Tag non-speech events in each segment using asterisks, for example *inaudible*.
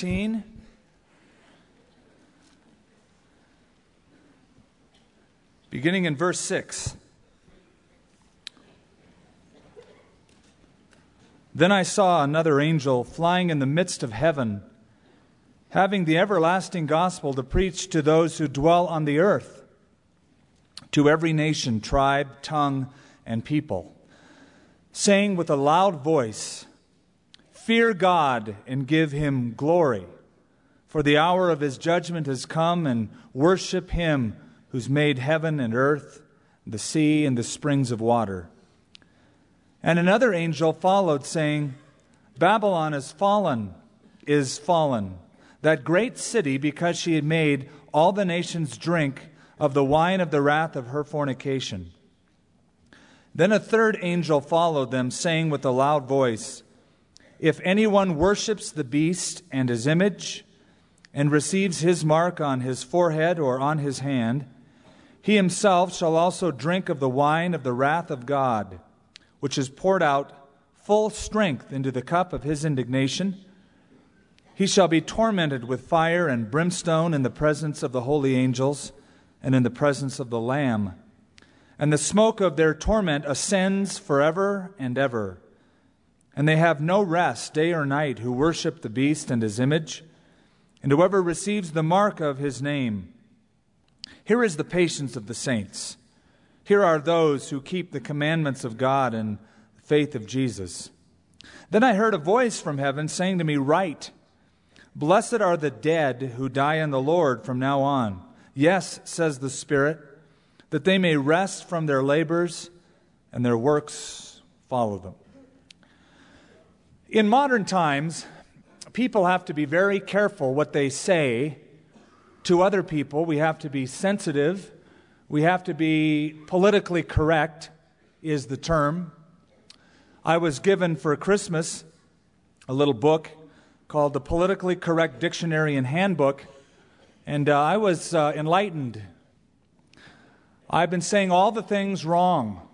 13. Beginning in verse 6. Then I saw another angel flying in the midst of heaven, having the everlasting gospel to preach to those who dwell on the earth, to every nation, tribe, tongue, and people, saying with a loud voice, Fear God and give him glory, for the hour of his judgment has come, and worship him who's made heaven and earth, the sea, and the springs of water. And another angel followed, saying, Babylon is fallen, is fallen, that great city, because she had made all the nations drink of the wine of the wrath of her fornication. Then a third angel followed them, saying with a loud voice, If anyone worships the beast and his image, and receives his mark on his forehead or on his hand, he himself shall also drink of the wine of the wrath of God, which is poured out full strength into the cup of his indignation. He shall be tormented with fire and brimstone in the presence of the holy angels and in the presence of the Lamb. And the smoke of their torment ascends forever and ever. And they have no rest day or night who worship the beast and his image, and whoever receives the mark of his name. Here is the patience of the saints. Here are those who keep the commandments of God and the faith of Jesus. Then I heard a voice from heaven saying to me, Write, Blessed are the dead who die in the Lord from now on. Yes, says the Spirit, that they may rest from their labors and their works follow them. In modern times, people have to be very careful what they say to other people. We have to be sensitive. We have to be politically correct, is the term. I was given for Christmas a little book called the Politically Correct Dictionary and Handbook, and uh, I was uh, enlightened. I've been saying all the things wrong.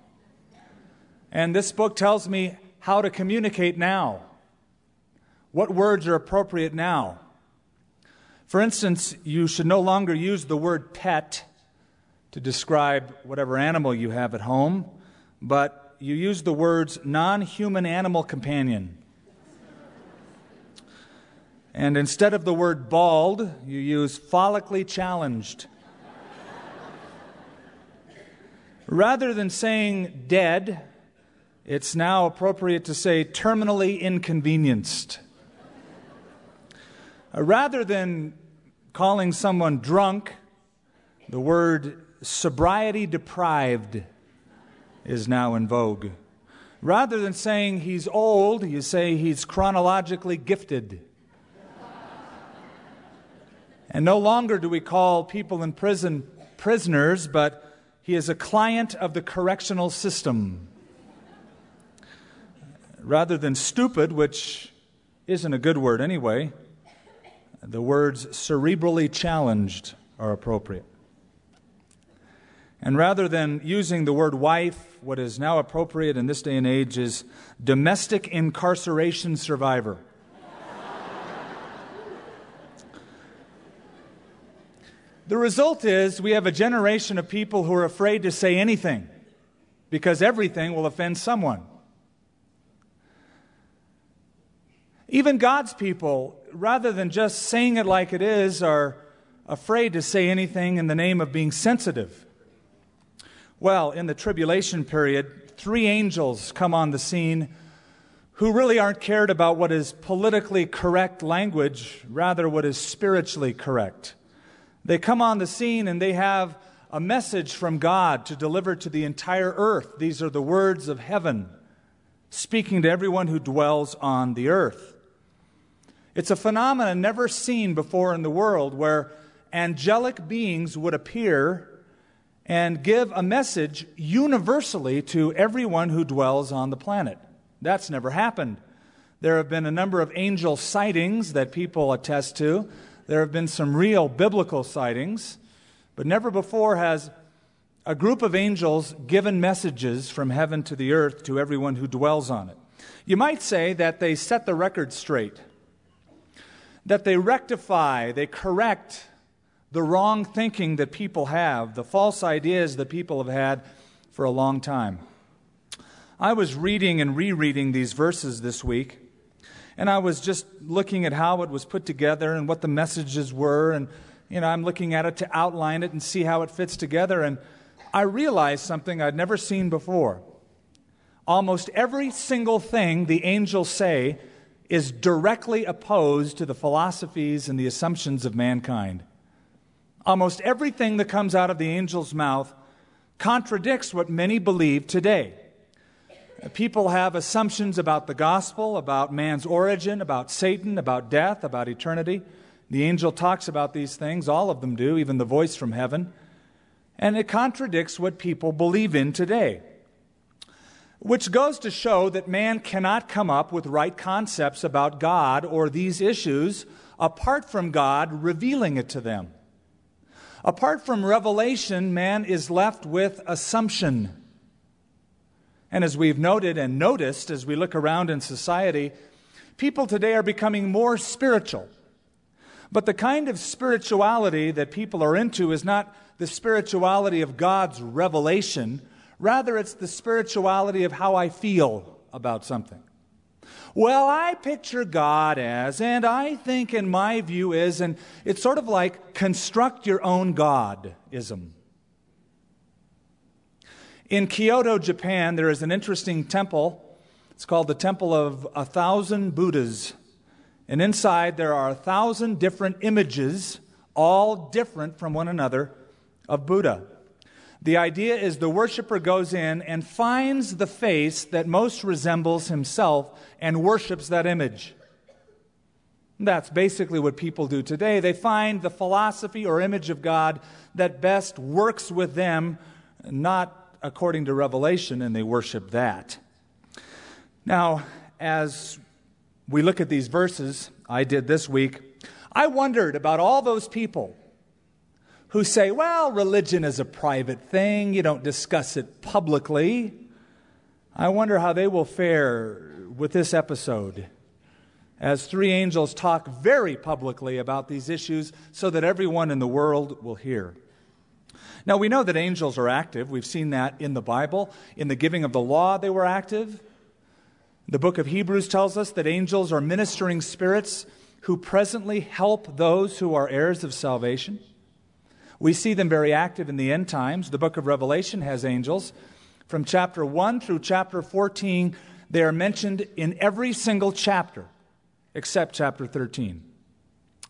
And this book tells me how to communicate now. What words are appropriate now? For instance, you should no longer use the word pet to describe whatever animal you have at home, but you use the words non human animal companion. And instead of the word bald, you use follically challenged. Rather than saying dead, it's now appropriate to say terminally inconvenienced. Uh, rather than calling someone drunk, the word sobriety deprived is now in vogue. Rather than saying he's old, you say he's chronologically gifted. and no longer do we call people in prison prisoners, but he is a client of the correctional system. Rather than stupid, which isn't a good word anyway, the words cerebrally challenged are appropriate. And rather than using the word wife, what is now appropriate in this day and age is domestic incarceration survivor. the result is we have a generation of people who are afraid to say anything because everything will offend someone. Even God's people, rather than just saying it like it is, are afraid to say anything in the name of being sensitive. Well, in the tribulation period, three angels come on the scene who really aren't cared about what is politically correct language, rather, what is spiritually correct. They come on the scene and they have a message from God to deliver to the entire earth. These are the words of heaven, speaking to everyone who dwells on the earth. It's a phenomenon never seen before in the world where angelic beings would appear and give a message universally to everyone who dwells on the planet. That's never happened. There have been a number of angel sightings that people attest to. There have been some real biblical sightings, but never before has a group of angels given messages from heaven to the earth to everyone who dwells on it. You might say that they set the record straight. That they rectify, they correct the wrong thinking that people have, the false ideas that people have had for a long time. I was reading and rereading these verses this week, and I was just looking at how it was put together and what the messages were, and you know, I'm looking at it to outline it and see how it fits together, and I realized something I'd never seen before. Almost every single thing the angels say is directly opposed to the philosophies and the assumptions of mankind. Almost everything that comes out of the angel's mouth contradicts what many believe today. People have assumptions about the gospel, about man's origin, about Satan, about death, about eternity. The angel talks about these things, all of them do, even the voice from heaven. And it contradicts what people believe in today which goes to show that man cannot come up with right concepts about God or these issues apart from God revealing it to them. Apart from revelation, man is left with assumption. And as we've noted and noticed as we look around in society, people today are becoming more spiritual. But the kind of spirituality that people are into is not the spirituality of God's revelation Rather, it's the spirituality of how I feel about something. Well, I picture God as, and I think, in my view, is, and it's sort of like construct your own Godism. In Kyoto, Japan, there is an interesting temple. It's called the Temple of a Thousand Buddhas. And inside there are a thousand different images, all different from one another, of Buddha. The idea is the worshiper goes in and finds the face that most resembles himself and worships that image. That's basically what people do today. They find the philosophy or image of God that best works with them, not according to revelation, and they worship that. Now, as we look at these verses, I did this week, I wondered about all those people who say, well, religion is a private thing, you don't discuss it publicly. I wonder how they will fare with this episode as three angels talk very publicly about these issues so that everyone in the world will hear. Now, we know that angels are active. We've seen that in the Bible. In the giving of the law, they were active. The book of Hebrews tells us that angels are ministering spirits who presently help those who are heirs of salvation. We see them very active in the end times. The book of Revelation has angels. From chapter 1 through chapter 14, they are mentioned in every single chapter except chapter 13.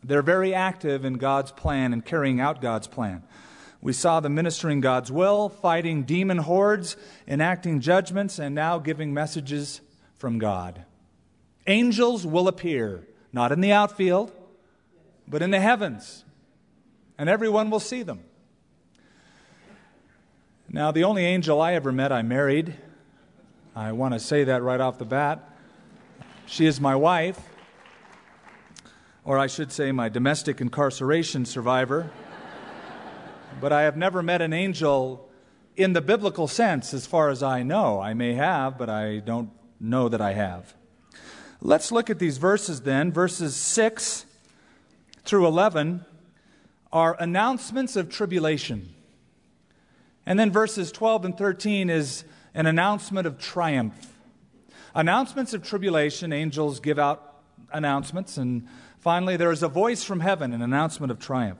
They're very active in God's plan and carrying out God's plan. We saw them ministering God's will, fighting demon hordes, enacting judgments, and now giving messages from God. Angels will appear, not in the outfield, but in the heavens and everyone will see them. Now, the only angel I ever met, I married. I want to say that right off the bat. She is my wife, or I should say, my domestic incarceration survivor. but I have never met an angel in the biblical sense, as far as I know. I may have, but I don't know that I have. Let's look at these verses then, verses 6 through 11 are announcements of tribulation. And then verses 12 and 13 is an announcement of triumph. Announcements of tribulation, angels give out announcements. And finally, there is a voice from heaven, an announcement of triumph.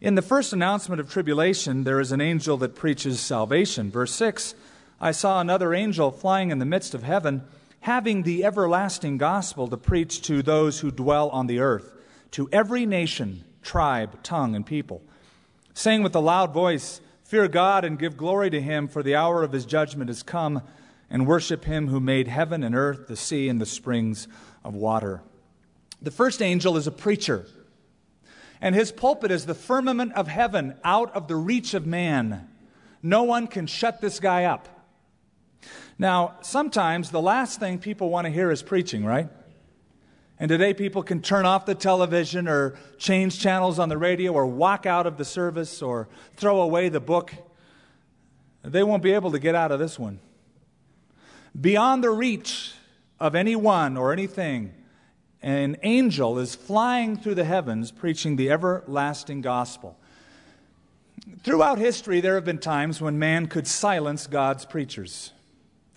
In the first announcement of tribulation, there is an angel that preaches salvation. Verse 6 I saw another angel flying in the midst of heaven, having the everlasting gospel to preach to those who dwell on the earth, to every nation tribe, tongue, and people, saying with a loud voice, Fear God and give glory to him, for the hour of his judgment is come, and worship him who made heaven and earth, the sea, and the springs of water. The first angel is a preacher, and his pulpit is the firmament of heaven out of the reach of man. No one can shut this guy up. Now, sometimes the last thing people want to hear is preaching, right? And today, people can turn off the television or change channels on the radio or walk out of the service or throw away the book. They won't be able to get out of this one. Beyond the reach of anyone or anything an angel is flying through the heavens preaching the everlasting gospel. Throughout history, there have been times when man could silence God's preachers.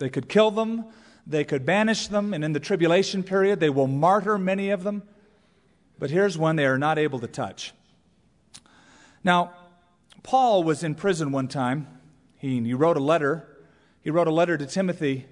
They could kill them, they could banish them, and in the tribulation period, they will martyr many of them. But here's one they are not able to touch. Now, Paul was in prison one time. He, he wrote a letter. He wrote a letter to Timothy.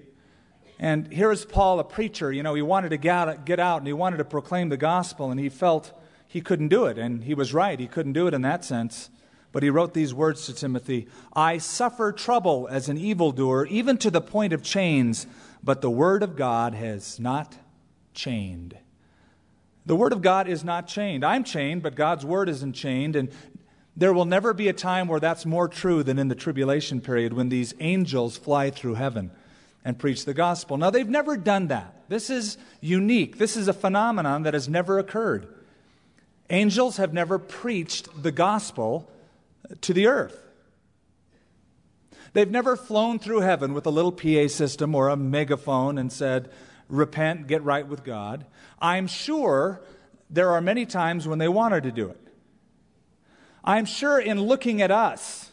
And here is Paul, a preacher. You know, he wanted to get, get out and he wanted to proclaim the gospel, and he felt he couldn't do it. And he was right. He couldn't do it in that sense. But he wrote these words to Timothy I suffer trouble as an evildoer, even to the point of chains, but the word of God has not chained. The word of God is not chained. I'm chained, but God's word isn't chained. And there will never be a time where that's more true than in the tribulation period when these angels fly through heaven and preach the gospel. Now, they've never done that. This is unique. This is a phenomenon that has never occurred. Angels have never preached the gospel to the earth. They've never flown through heaven with a little PA system or a megaphone and said, Repent, get right with God. I'm sure there are many times when they wanted to do it. I'm sure in looking at us,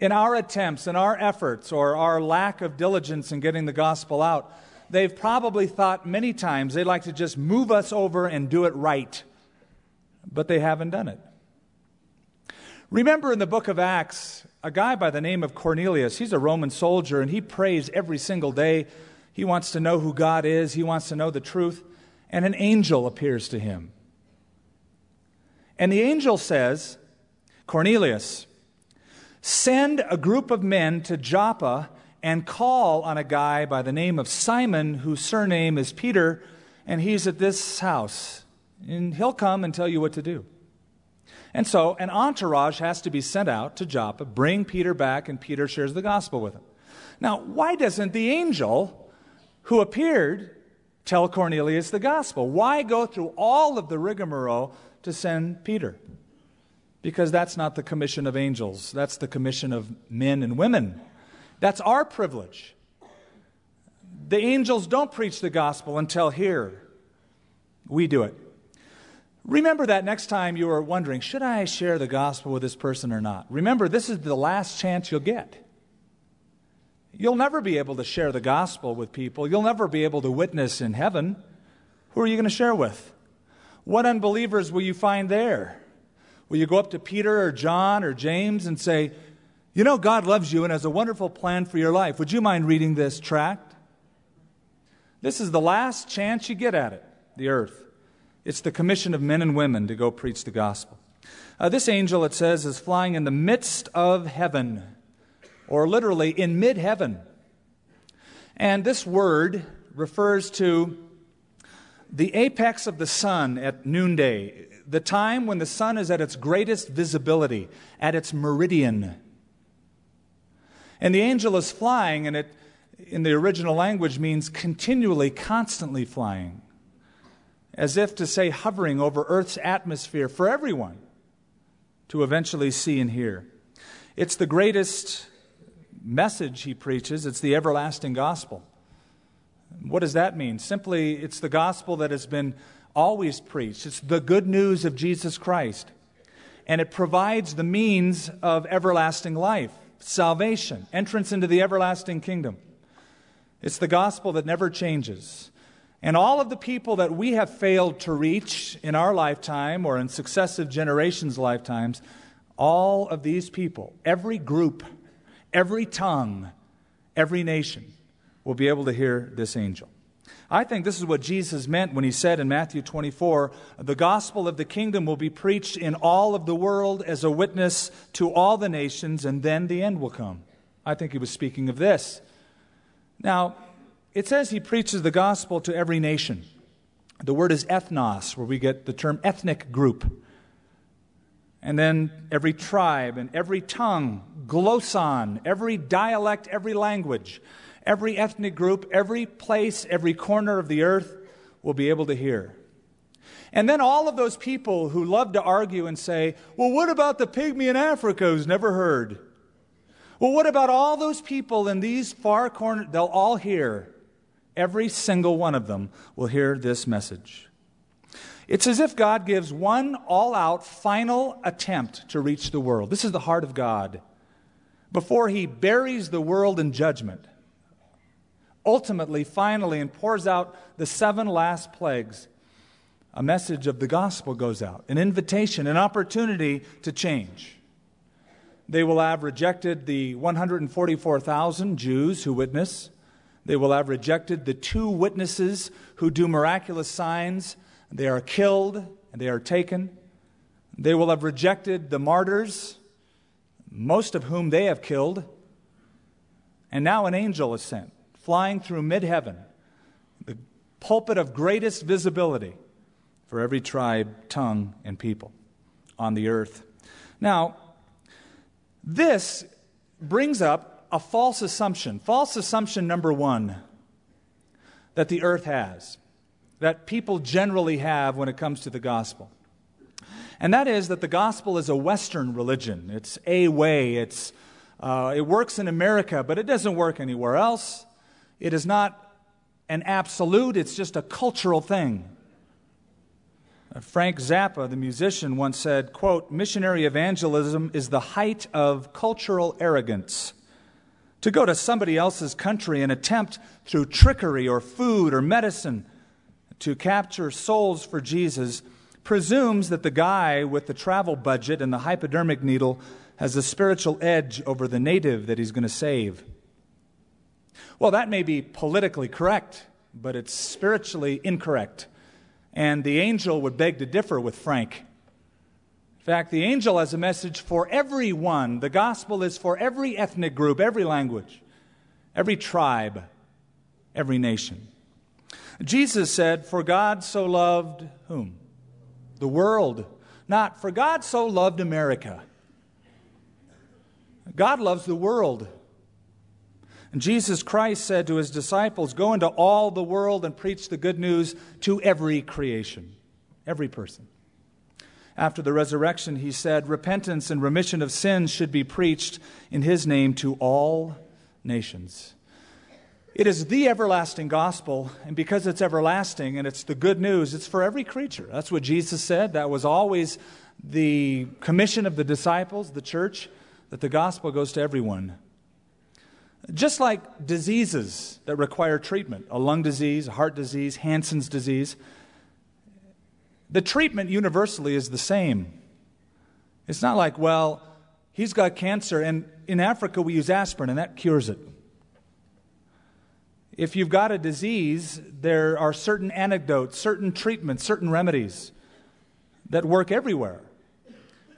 in our attempts, in our efforts, or our lack of diligence in getting the gospel out, they've probably thought many times they'd like to just move us over and do it right, but they haven't done it. Remember in the book of Acts, a guy by the name of Cornelius, he's a Roman soldier, and he prays every single day. He wants to know who God is, he wants to know the truth, and an angel appears to him. And the angel says, Cornelius, send a group of men to Joppa and call on a guy by the name of Simon, whose surname is Peter, and he's at this house. And he'll come and tell you what to do. And so an entourage has to be sent out to Joppa, bring Peter back, and Peter shares the gospel with him. Now, why doesn't the angel who appeared tell Cornelius the gospel? Why go through all of the rigmarole to send Peter? Because that's not the commission of angels, that's the commission of men and women. That's our privilege. The angels don't preach the gospel until here. We do it. Remember that next time you are wondering, should I share the gospel with this person or not? Remember, this is the last chance you'll get. You'll never be able to share the gospel with people. You'll never be able to witness in heaven. Who are you going to share with? What unbelievers will you find there? Will you go up to Peter or John or James and say, You know, God loves you and has a wonderful plan for your life. Would you mind reading this tract? This is the last chance you get at it, the earth. It's the commission of men and women to go preach the gospel. Uh, this angel, it says, is flying in the midst of heaven, or literally in mid heaven. And this word refers to the apex of the sun at noonday, the time when the sun is at its greatest visibility, at its meridian. And the angel is flying, and it, in the original language, means continually, constantly flying as if to say hovering over Earth's atmosphere for everyone to eventually see and hear. It's the greatest message he preaches, it's the everlasting gospel. What does that mean? Simply, it's the gospel that has been always preached. It's the good news of Jesus Christ. And it provides the means of everlasting life, salvation, entrance into the everlasting kingdom. It's the gospel that never changes. And all of the people that we have failed to reach in our lifetime or in successive generations' lifetimes, all of these people, every group, every tongue, every nation, will be able to hear this angel. I think this is what Jesus meant when he said in Matthew 24, the gospel of the kingdom will be preached in all of the world as a witness to all the nations, and then the end will come. I think he was speaking of this. Now, it says he preaches the gospel to every nation. The word is ethnos, where we get the term ethnic group. And then every tribe and every tongue, glosson, every dialect, every language, every ethnic group, every place, every corner of the earth will be able to hear. And then all of those people who love to argue and say, well, what about the pygmy in Africa who's never heard? Well, what about all those people in these far corners? They'll all hear Every single one of them will hear this message. It's as if God gives one all out final attempt to reach the world. This is the heart of God. Before he buries the world in judgment, ultimately, finally, and pours out the seven last plagues, a message of the gospel goes out an invitation, an opportunity to change. They will have rejected the 144,000 Jews who witness. They will have rejected the two witnesses who do miraculous signs. They are killed and they are taken. They will have rejected the martyrs, most of whom they have killed. And now an angel is sent, flying through mid heaven, the pulpit of greatest visibility for every tribe, tongue, and people on the earth. Now, this brings up a false assumption. False assumption number one that the earth has, that people generally have when it comes to the gospel. And that is that the gospel is a Western religion. It's a way. It's, uh, it works in America, but it doesn't work anywhere else. It is not an absolute, it's just a cultural thing. Uh, Frank Zappa, the musician, once said, quote, missionary evangelism is the height of cultural arrogance. To go to somebody else's country and attempt through trickery or food or medicine to capture souls for Jesus presumes that the guy with the travel budget and the hypodermic needle has a spiritual edge over the native that he's going to save. Well, that may be politically correct, but it's spiritually incorrect. And the angel would beg to differ with Frank. Fact, the angel has a message for everyone. The gospel is for every ethnic group, every language, every tribe, every nation. Jesus said, For God so loved whom? The world. Not, for God so loved America. God loves the world. And Jesus Christ said to his disciples, Go into all the world and preach the good news to every creation, every person. After the resurrection, he said, Repentance and remission of sins should be preached in his name to all nations. It is the everlasting gospel, and because it's everlasting and it's the good news, it's for every creature. That's what Jesus said. That was always the commission of the disciples, the church, that the gospel goes to everyone. Just like diseases that require treatment, a lung disease, a heart disease, Hansen's disease, the treatment universally is the same. It's not like, well, he's got cancer, and in Africa we use aspirin, and that cures it. If you've got a disease, there are certain anecdotes, certain treatments, certain remedies that work everywhere.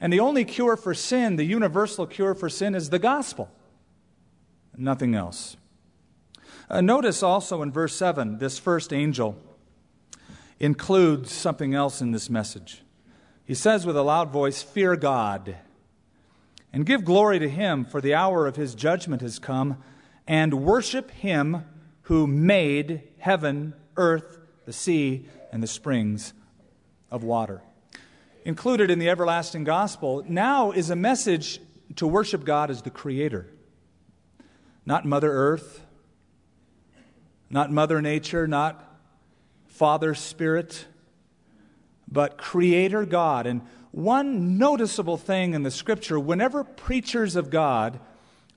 And the only cure for sin, the universal cure for sin, is the gospel nothing else. Uh, notice also in verse 7, this first angel includes something else in this message. He says with a loud voice, Fear God, and give glory to him, for the hour of his judgment has come, and worship him who made heaven, earth, the sea, and the springs of water. Included in the everlasting gospel now is a message to worship God as the Creator. Not Mother Earth, not Mother Nature, not Father Spirit, but Creator God. And one noticeable thing in the scripture whenever preachers of God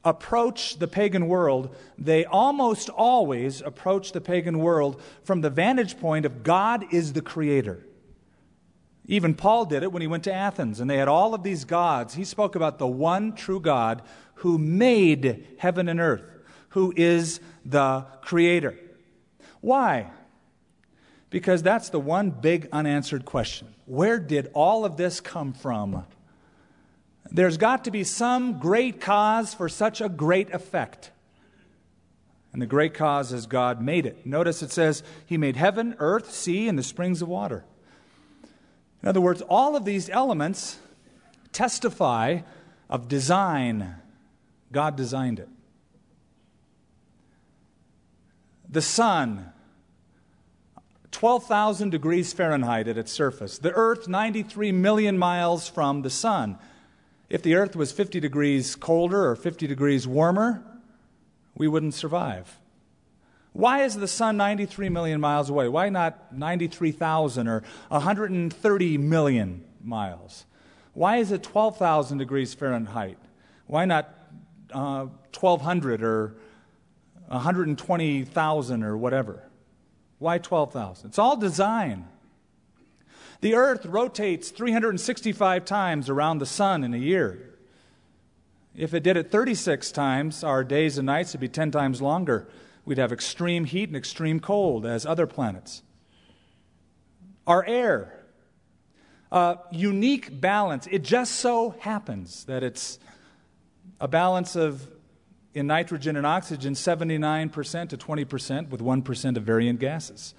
approach the pagan world, they almost always approach the pagan world from the vantage point of God is the Creator. Even Paul did it when he went to Athens, and they had all of these gods. He spoke about the one true God who made heaven and earth, who is the creator. Why? Because that's the one big unanswered question. Where did all of this come from? There's got to be some great cause for such a great effect. And the great cause is God made it. Notice it says He made heaven, earth, sea, and the springs of water. In other words, all of these elements testify of design, God designed it. The sun, 12,000 degrees Fahrenheit at its surface. The earth, 93 million miles from the sun. If the earth was 50 degrees colder or 50 degrees warmer, we wouldn't survive. Why is the sun 93 million miles away? Why not 93,000 or 130 million miles? Why is it 12,000 degrees Fahrenheit? Why not uh, 1,200 or 120,000 or whatever? Why 12,000? It's all design. The earth rotates 365 times around the sun in a year. If it did it 36 times, our days and nights would be 10 times longer. We'd have extreme heat and extreme cold as other planets. Our air, a unique balance. It just so happens that it's a balance of in nitrogen and oxygen 79% to 20% with 1% of variant gases.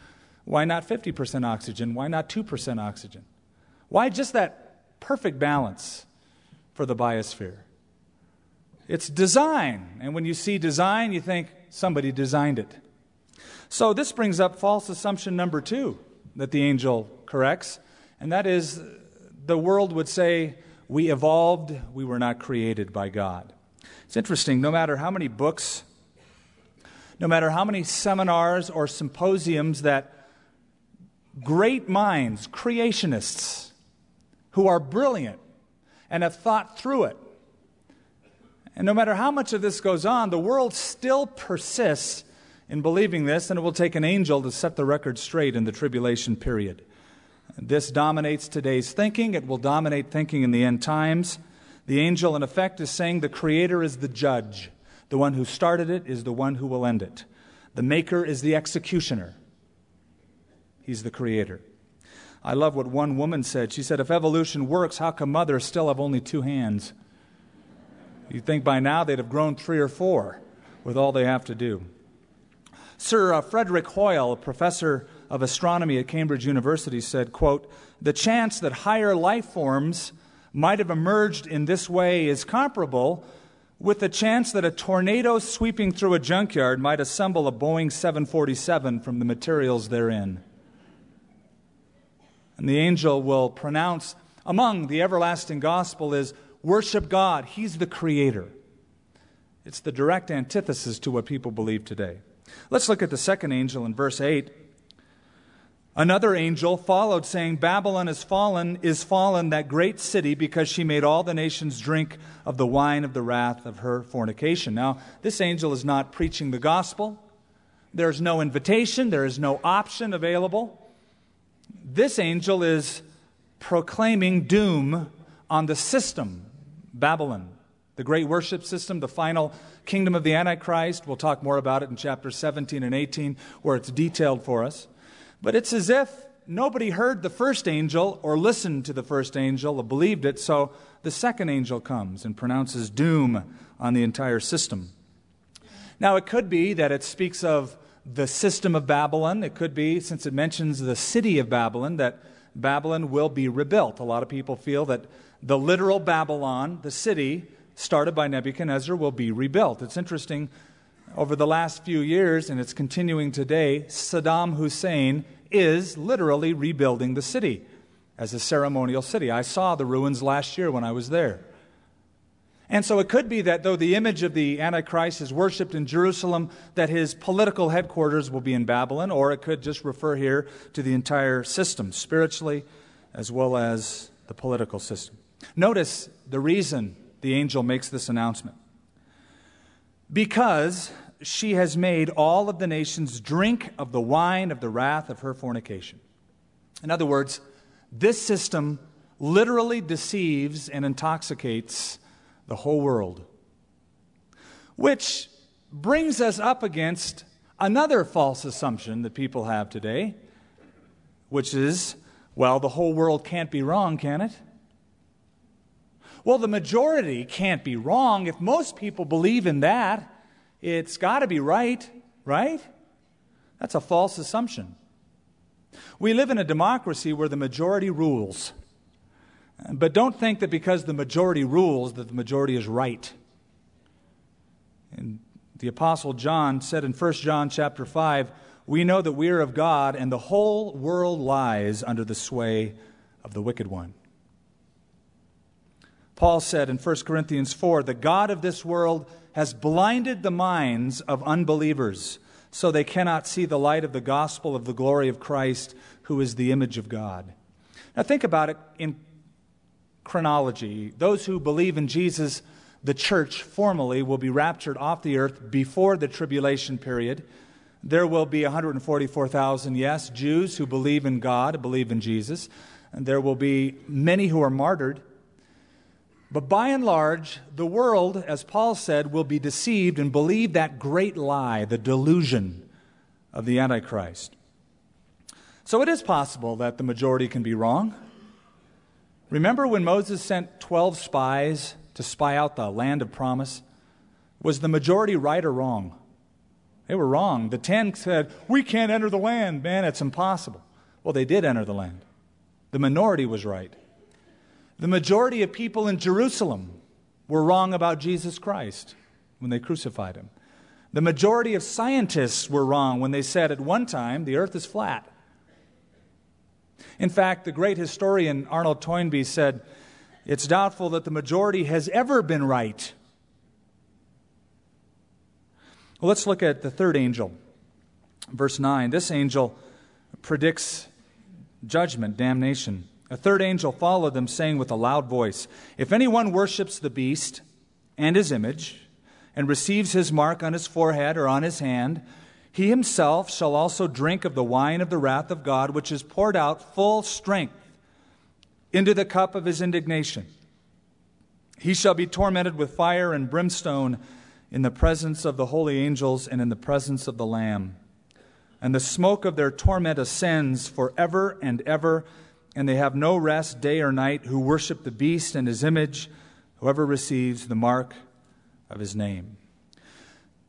Why not 50% oxygen? Why not 2% oxygen? Why just that perfect balance for the biosphere? It's design. And when you see design, you think somebody designed it. So this brings up false assumption number two that the angel corrects, and that is the world would say, We evolved, we were not created by God. It's interesting, no matter how many books, no matter how many seminars or symposiums that great minds, creationists, who are brilliant and have thought through it. And no matter how much of this goes on, the world still persists in believing this, and it will take an angel to set the record straight in the tribulation period. This dominates today's thinking. It will dominate thinking in the end times. The angel, in effect, is saying the Creator is the judge. The one who started it is the one who will end it. The Maker is the executioner. He's the creator. I love what one woman said. She said, If evolution works, how come mothers still have only two hands? You'd think by now they'd have grown three or four with all they have to do. Sir uh, Frederick Hoyle, a professor of astronomy at Cambridge University, said, quote, The chance that higher life forms might have emerged in this way is comparable with the chance that a tornado sweeping through a junkyard might assemble a Boeing 747 from the materials therein. And the angel will pronounce among the everlasting gospel is worship God. He's the creator. It's the direct antithesis to what people believe today. Let's look at the second angel in verse 8. Another angel followed, saying, Babylon is fallen, is fallen, that great city, because she made all the nations drink of the wine of the wrath of her fornication. Now, this angel is not preaching the gospel. There's no invitation, there is no option available. This angel is proclaiming doom on the system, Babylon, the great worship system, the final kingdom of the Antichrist. We'll talk more about it in chapters 17 and 18, where it's detailed for us. But it's as if nobody heard the first angel or listened to the first angel or believed it, so the second angel comes and pronounces doom on the entire system. Now, it could be that it speaks of the system of Babylon. It could be, since it mentions the city of Babylon, that Babylon will be rebuilt. A lot of people feel that the literal Babylon, the city started by Nebuchadnezzar, will be rebuilt. It's interesting, over the last few years, and it's continuing today, Saddam Hussein is literally rebuilding the city as a ceremonial city. I saw the ruins last year when I was there. And so it could be that though the image of the Antichrist is worshiped in Jerusalem, that his political headquarters will be in Babylon, or it could just refer here to the entire system, spiritually as well as the political system. Notice the reason the angel makes this announcement. Because she has made all of the nations drink of the wine of the wrath of her fornication. In other words, this system literally deceives and intoxicates the whole world. Which brings us up against another false assumption that people have today, which is, well, the whole world can't be wrong, can it? Well, the majority can't be wrong. If most people believe in that, it's got to be right, right? That's a false assumption. We live in a democracy where the majority rules. But don't think that because the majority rules that the majority is right. And the apostle John said in 1 John chapter 5, we know that we are of God and the whole world lies under the sway of the wicked one. Paul said in 1 Corinthians 4, the God of this world has blinded the minds of unbelievers so they cannot see the light of the gospel of the glory of Christ, who is the image of God. Now, think about it in chronology. Those who believe in Jesus, the church formally, will be raptured off the earth before the tribulation period. There will be 144,000, yes, Jews who believe in God, believe in Jesus. And there will be many who are martyred. But by and large, the world, as Paul said, will be deceived and believe that great lie, the delusion of the Antichrist. So it is possible that the majority can be wrong. Remember when Moses sent 12 spies to spy out the land of promise? Was the majority right or wrong? They were wrong. The ten said, We can't enter the land, man, it's impossible. Well, they did enter the land. The minority was right. The majority of people in Jerusalem were wrong about Jesus Christ when they crucified him. The majority of scientists were wrong when they said at one time the earth is flat. In fact, the great historian Arnold Toynbee said, It's doubtful that the majority has ever been right. Well, let's look at the third angel, verse 9. This angel predicts judgment, damnation. A third angel followed them, saying with a loud voice If anyone worships the beast and his image, and receives his mark on his forehead or on his hand, he himself shall also drink of the wine of the wrath of God, which is poured out full strength into the cup of his indignation. He shall be tormented with fire and brimstone in the presence of the holy angels and in the presence of the Lamb. And the smoke of their torment ascends forever and ever and they have no rest day or night who worship the beast and his image, whoever receives the mark of his name.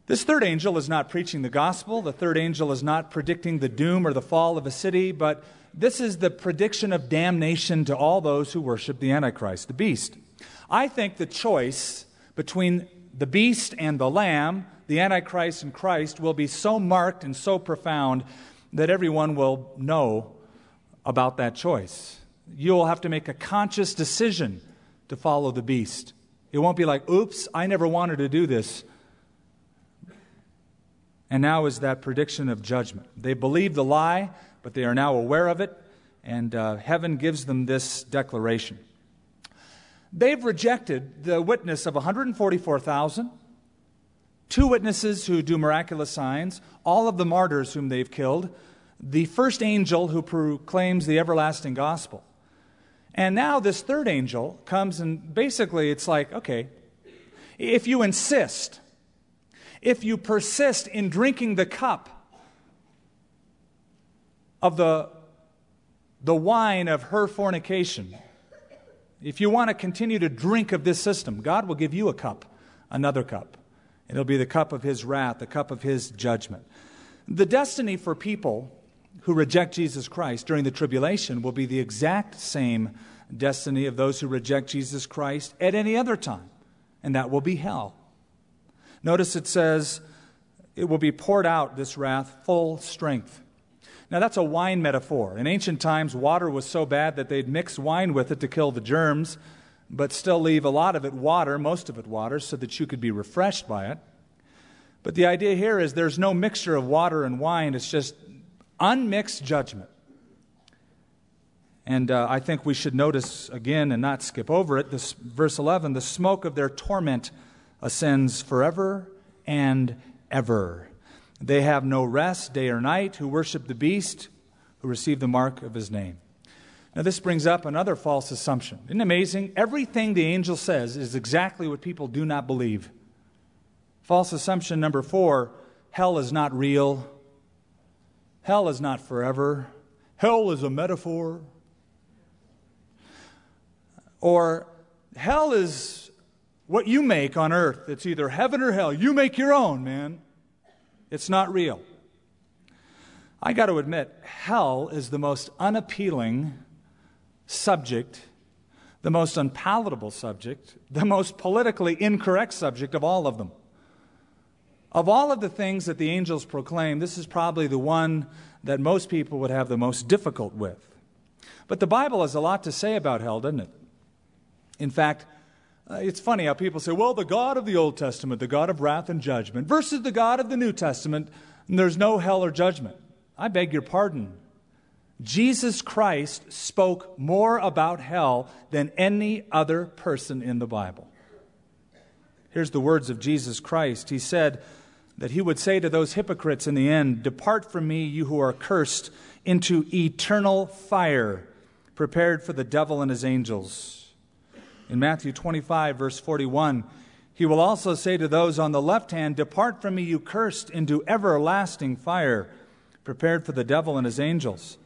This third angel is not preaching the gospel. The third angel is not predicting the doom or the fall of a city, but this is the prediction of damnation to all those who worship the Antichrist, the beast. I think the choice between the beast and the lamb, the Antichrist and Christ, will be so marked and so profound that everyone will know about that choice. You'll have to make a conscious decision to follow the beast. It won't be like, oops, I never wanted to do this. And now is that prediction of judgment. They believe the lie, but they are now aware of it, and uh, heaven gives them this declaration. They've rejected the witness of 144,000, two witnesses who do miraculous signs, all of the martyrs whom they've killed, the first angel who proclaims the everlasting gospel. And now this third angel comes and basically it's like, okay, if you insist, if you persist in drinking the cup of the, the wine of her fornication, if you want to continue to drink of this system, God will give you a cup, another cup. It'll be the cup of his wrath, the cup of his judgment. The destiny for people who reject Jesus Christ during the tribulation will be the exact same destiny of those who reject Jesus Christ at any other time, and that will be hell. Notice it says, it will be poured out, this wrath, full strength. Now, that's a wine metaphor. In ancient times, water was so bad that they'd mix wine with it to kill the germs, but still leave a lot of it water, most of it water, so that you could be refreshed by it. But the idea here is there's no mixture of water and wine, it's just unmixed judgment. And uh, I think we should notice again and not skip over it. This verse 11, the smoke of their torment ascends forever and ever. They have no rest day or night who worship the beast, who receive the mark of his name. Now, this brings up another false assumption. Isn't it amazing? Everything the angel says is exactly what people do not believe. False assumption number four hell is not real. Hell is not forever. Hell is a metaphor. Or hell is what you make on earth. It's either heaven or hell. You make your own, man. It's not real. I got to admit, hell is the most unappealing subject, the most unpalatable subject, the most politically incorrect subject of all of them. Of all of the things that the angels proclaim, this is probably the one that most people would have the most difficult with. But the Bible has a lot to say about hell, doesn't it? In fact, Uh, it's funny how people say, well, the God of the Old Testament, the God of wrath and judgment, versus the God of the New Testament, and there's no hell or judgment. I beg your pardon. Jesus Christ spoke more about hell than any other person in the Bible. Here's the words of Jesus Christ. He said that he would say to those hypocrites in the end, Depart from me, you who are cursed, into eternal fire, prepared for the devil and his angels. In Matthew 25, verse 41, he will also say to those on the left hand, Depart from me, you cursed, into everlasting fire, prepared for the devil and his angels.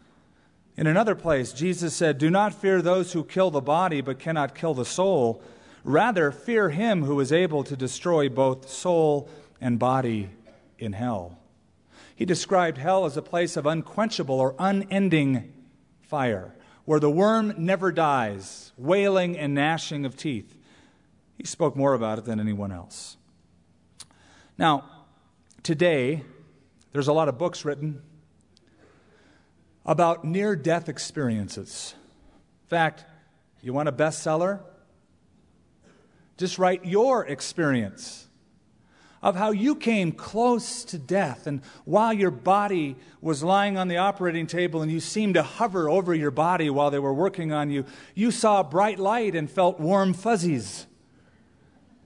In another place, Jesus said, Do not fear those who kill the body but cannot kill the soul. Rather, fear him who is able to destroy both soul and body in hell. He described hell as a place of unquenchable or unending fire where the worm never dies, wailing and gnashing of teeth. He spoke more about it than anyone else. Now, today, there's a lot of books written about near death experiences. In fact, you want a bestseller? Just write your experience of how you came close to death. And while your body was lying on the operating table and you seemed to hover over your body while they were working on you, you saw a bright light and felt warm fuzzies.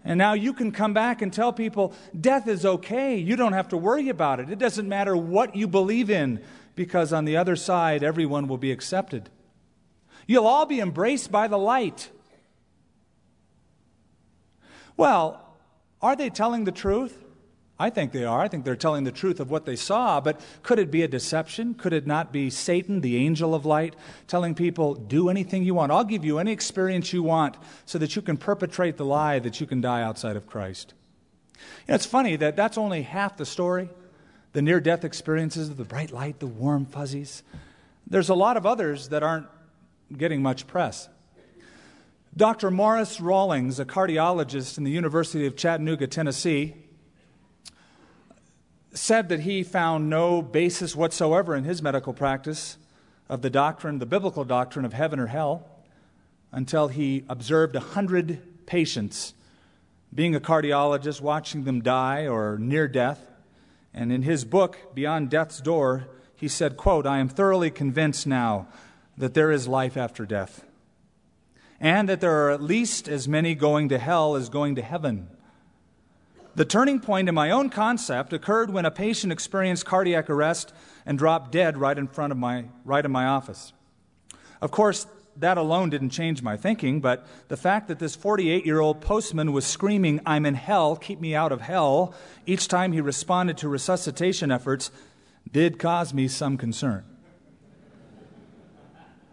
And now you can come back and tell people death is okay. You don't have to worry about it. It doesn't matter what you believe in, because on the other side, everyone will be accepted. You'll all be embraced by the light. Well, are they telling the truth? I think they are. I think they're telling the truth of what they saw, but could it be a deception? Could it not be Satan, the angel of light, telling people, do anything you want? I'll give you any experience you want so that you can perpetrate the lie that you can die outside of Christ. You know, it's funny that that's only half the story the near death experiences, the bright light, the warm fuzzies. There's a lot of others that aren't getting much press. Dr. Maurice Rawlings, a cardiologist in the University of Chattanooga, Tennessee, said that he found no basis whatsoever in his medical practice of the doctrine, the biblical doctrine of heaven or hell, until he observed a hundred patients, being a cardiologist, watching them die or near death. And in his book, Beyond Death's Door, he said, quote, I am thoroughly convinced now that there is life after death and that there are at least as many going to hell as going to heaven. The turning point in my own concept occurred when a patient experienced cardiac arrest and dropped dead right in front of my right in my office. Of course, that alone didn't change my thinking, but the fact that this 48 year old postman was screaming, I'm in hell, keep me out of hell, each time he responded to resuscitation efforts, did cause me some concern.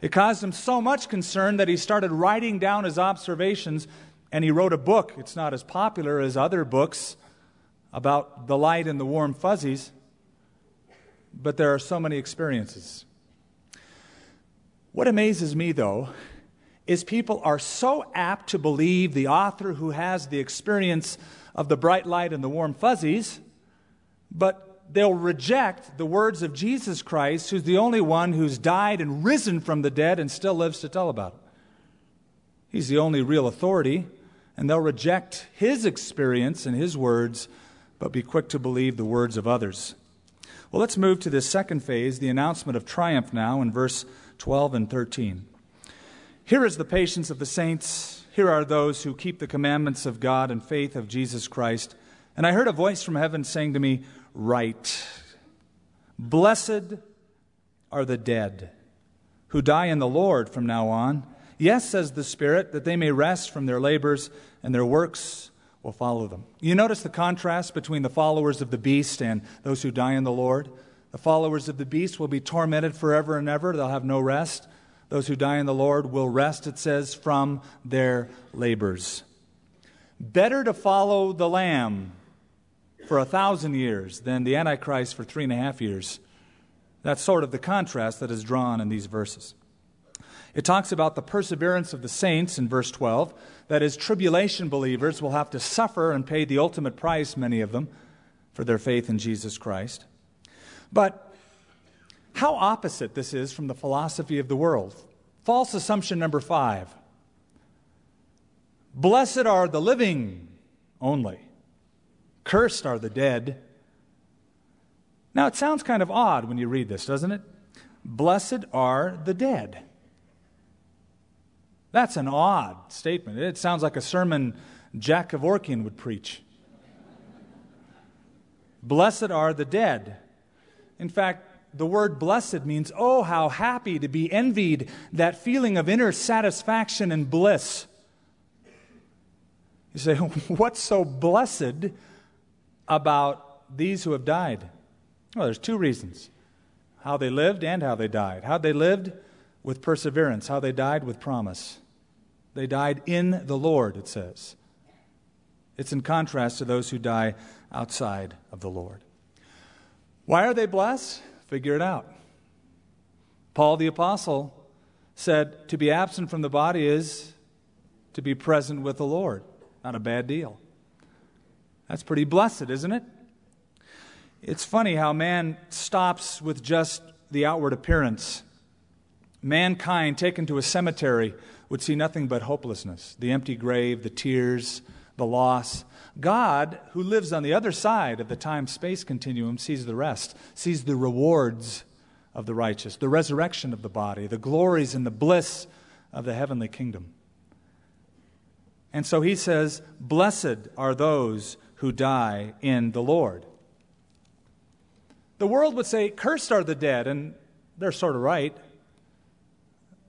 It caused him so much concern that he started writing down his observations and he wrote a book. It's not as popular as other books about the light and the warm fuzzies, but there are so many experiences. What amazes me, though, is people are so apt to believe the author who has the experience of the bright light and the warm fuzzies, but they'll reject the words of Jesus Christ, who's the only one who's died and risen from the dead and still lives to tell about it. He's the only real authority, and they'll reject his experience and his words, but be quick to believe the words of others. Well, let's move to this second phase, the announcement of triumph now in verse 12 and 13. Here is the patience of the saints. Here are those who keep the commandments of God and faith of Jesus Christ. And I heard a voice from heaven saying to me, right. Blessed are the dead who die in the Lord from now on. Yes, says the Spirit, that they may rest from their labors and their works will follow them. You notice the contrast between the followers of the beast and those who die in the Lord? The followers of the beast will be tormented forever and ever, they'll have no rest. Those who die in the Lord will rest, it says, from their labors. Better to follow the Lamb for a thousand years than the Antichrist for three and a half years. That's sort of the contrast that is drawn in these verses. It talks about the perseverance of the saints in verse 12. That is, tribulation believers will have to suffer and pay the ultimate price, many of them, for their faith in Jesus Christ. But how opposite this is from the philosophy of the world. False assumption number five Blessed are the living only, cursed are the dead. Now, it sounds kind of odd when you read this, doesn't it? Blessed are the dead. That's an odd statement. It sounds like a sermon Jack Kevorkian would preach. Blessed are the dead. In fact, the word blessed means, oh, how happy to be envied, that feeling of inner satisfaction and bliss. You say, *laughs* what's so blessed about these who have died? Well, there's two reasons how they lived and how they died. How they lived with perseverance, how they died with promise. They died in the Lord, it says. It's in contrast to those who die outside of the Lord. Why are they blessed? Figure it out. Paul the Apostle said, To be absent from the body is to be present with the Lord. Not a bad deal. That's pretty blessed, isn't it? It's funny how man stops with just the outward appearance. Mankind taken to a cemetery would see nothing but hopelessness the empty grave, the tears, the loss. God, who lives on the other side of the time space continuum, sees the rest, sees the rewards of the righteous, the resurrection of the body, the glories and the bliss of the heavenly kingdom. And so he says, Blessed are those who die in the Lord. The world would say, Cursed are the dead, and they're sort of right.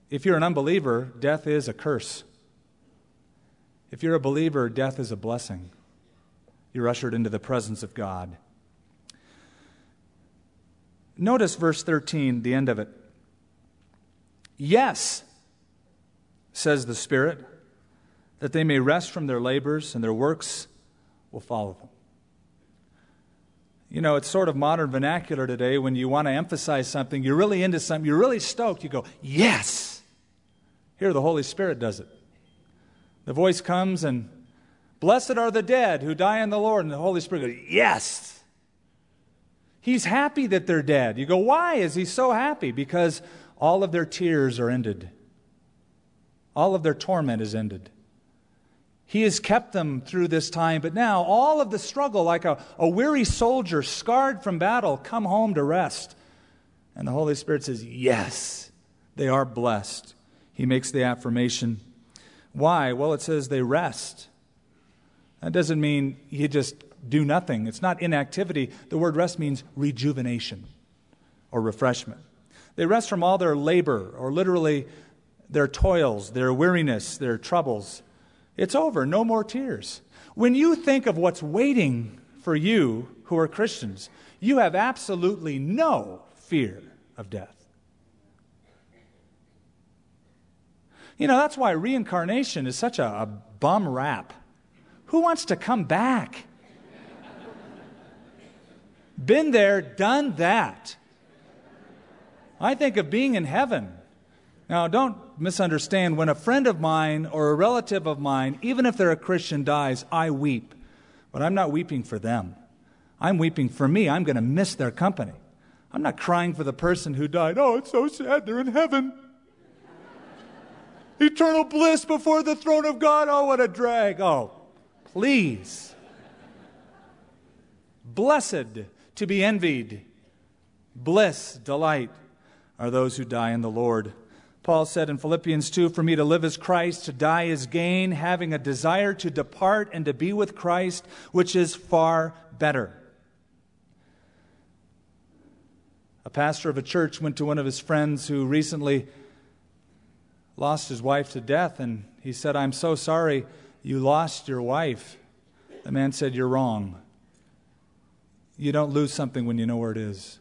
If you're an unbeliever, death is a curse. If you're a believer, death is a blessing. You're ushered into the presence of God. Notice verse 13, the end of it. Yes, says the Spirit, that they may rest from their labors and their works will follow them. You know, it's sort of modern vernacular today when you want to emphasize something, you're really into something, you're really stoked, you go, Yes! Here, the Holy Spirit does it. The voice comes and, Blessed are the dead who die in the Lord. And the Holy Spirit goes, Yes! He's happy that they're dead. You go, Why is he so happy? Because all of their tears are ended, all of their torment is ended. He has kept them through this time, but now all of the struggle, like a, a weary soldier scarred from battle, come home to rest. And the Holy Spirit says, Yes, they are blessed. He makes the affirmation. Why? Well, it says they rest. That doesn't mean you just do nothing. It's not inactivity. The word rest means rejuvenation or refreshment. They rest from all their labor, or literally their toils, their weariness, their troubles. It's over. No more tears. When you think of what's waiting for you who are Christians, you have absolutely no fear of death. You know, that's why reincarnation is such a, a bum rap. Who wants to come back? Been there, done that. I think of being in heaven. Now, don't misunderstand. When a friend of mine or a relative of mine, even if they're a Christian, dies, I weep. But I'm not weeping for them. I'm weeping for me. I'm going to miss their company. I'm not crying for the person who died. Oh, it's so sad. They're in heaven. *laughs* Eternal bliss before the throne of God. Oh, what a drag. Oh, please. Blessed to be envied. Bliss, delight are those who die in the Lord. Paul said in Philippians 2 For me to live is Christ, to die is gain, having a desire to depart and to be with Christ, which is far better. A pastor of a church went to one of his friends who recently lost his wife to death, and he said, I'm so sorry you lost your wife. The man said, You're wrong. You don't lose something when you know where it is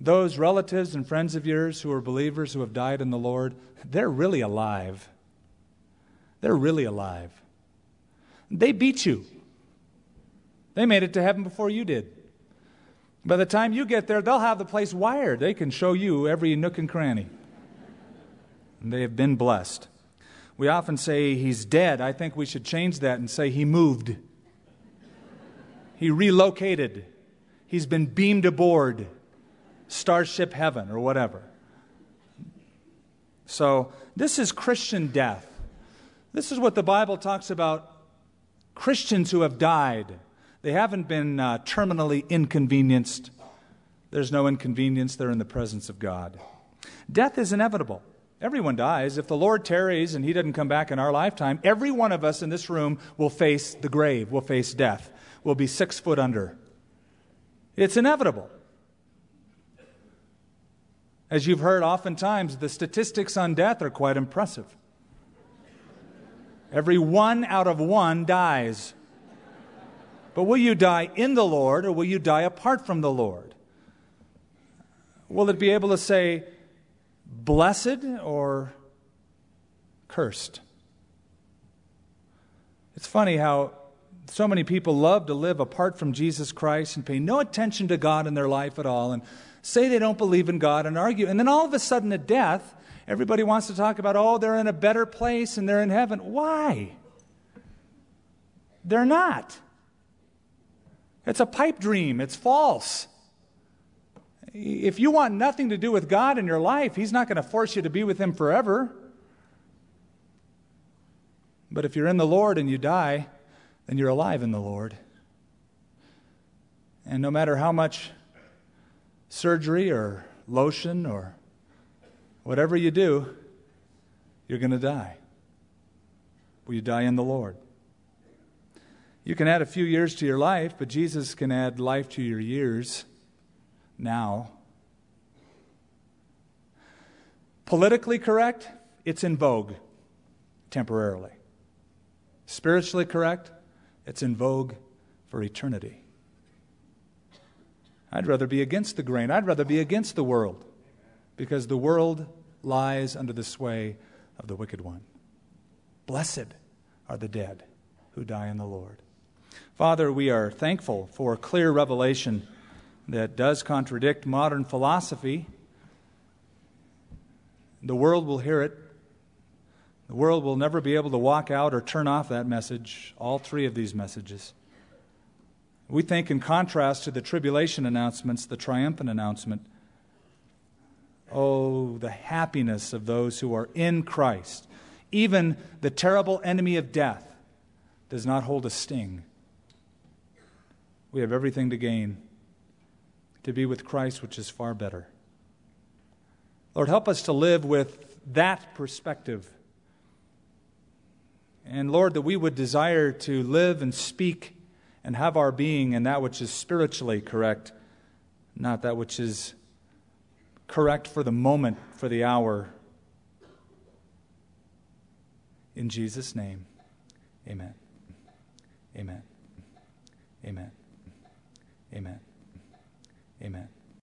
those relatives and friends of yours who are believers who have died in the Lord, they're really alive. They're really alive. They beat you. They made it to heaven before you did. By the time you get there, they'll have the place wired. They can show you every nook and cranny. And they have been blessed. We often say he's dead. I think we should change that and say he moved. He relocated. He's been beamed aboard. Starship Heaven or whatever. So, this is Christian death. This is what the Bible talks about Christians who have died. They haven't been uh, terminally inconvenienced. There's no inconvenience, they're in the presence of God. Death is inevitable. Everyone dies. If the Lord tarries and He doesn't come back in our lifetime, every one of us in this room will face the grave, will face death, will be six foot under. It's inevitable. As you've heard oftentimes, the statistics on death are quite impressive. Every one out of one dies. But will you die in the Lord or will you die apart from the Lord? Will it be able to say, blessed or cursed? It's funny how so many people love to live apart from Jesus Christ and pay no attention to God in their life at all and say they don't believe in God and argue. And then all of a sudden at death, everybody wants to talk about, oh, they're in a better place and they're in heaven. Why? They're not. It's a pipe dream, it's false. If you want nothing to do with God in your life, He's not going to force you to be with Him forever. But if you're in the Lord and you die, then you're alive in the Lord. And no matter how much surgery or lotion or whatever you do, you're going to die. Will you die in the Lord? You can add a few years to your life, but Jesus can add life to your years now. Politically correct, it's in vogue temporarily. Spiritually correct, it's in vogue for eternity. I'd rather be against the grain. I'd rather be against the world because the world lies under the sway of the wicked one. Blessed are the dead who die in the Lord. Father, we are thankful for clear revelation that does contradict modern philosophy. The world will hear it. The world will never be able to walk out or turn off that message, all three of these messages. We think, in contrast to the tribulation announcements, the triumphant announcement, oh, the happiness of those who are in Christ. Even the terrible enemy of death does not hold a sting. We have everything to gain to be with Christ, which is far better. Lord, help us to live with that perspective. And Lord, that we would desire to live and speak and have our being in that which is spiritually correct, not that which is correct for the moment, for the hour. In Jesus' name, amen. Amen. Amen. Amen. Amen.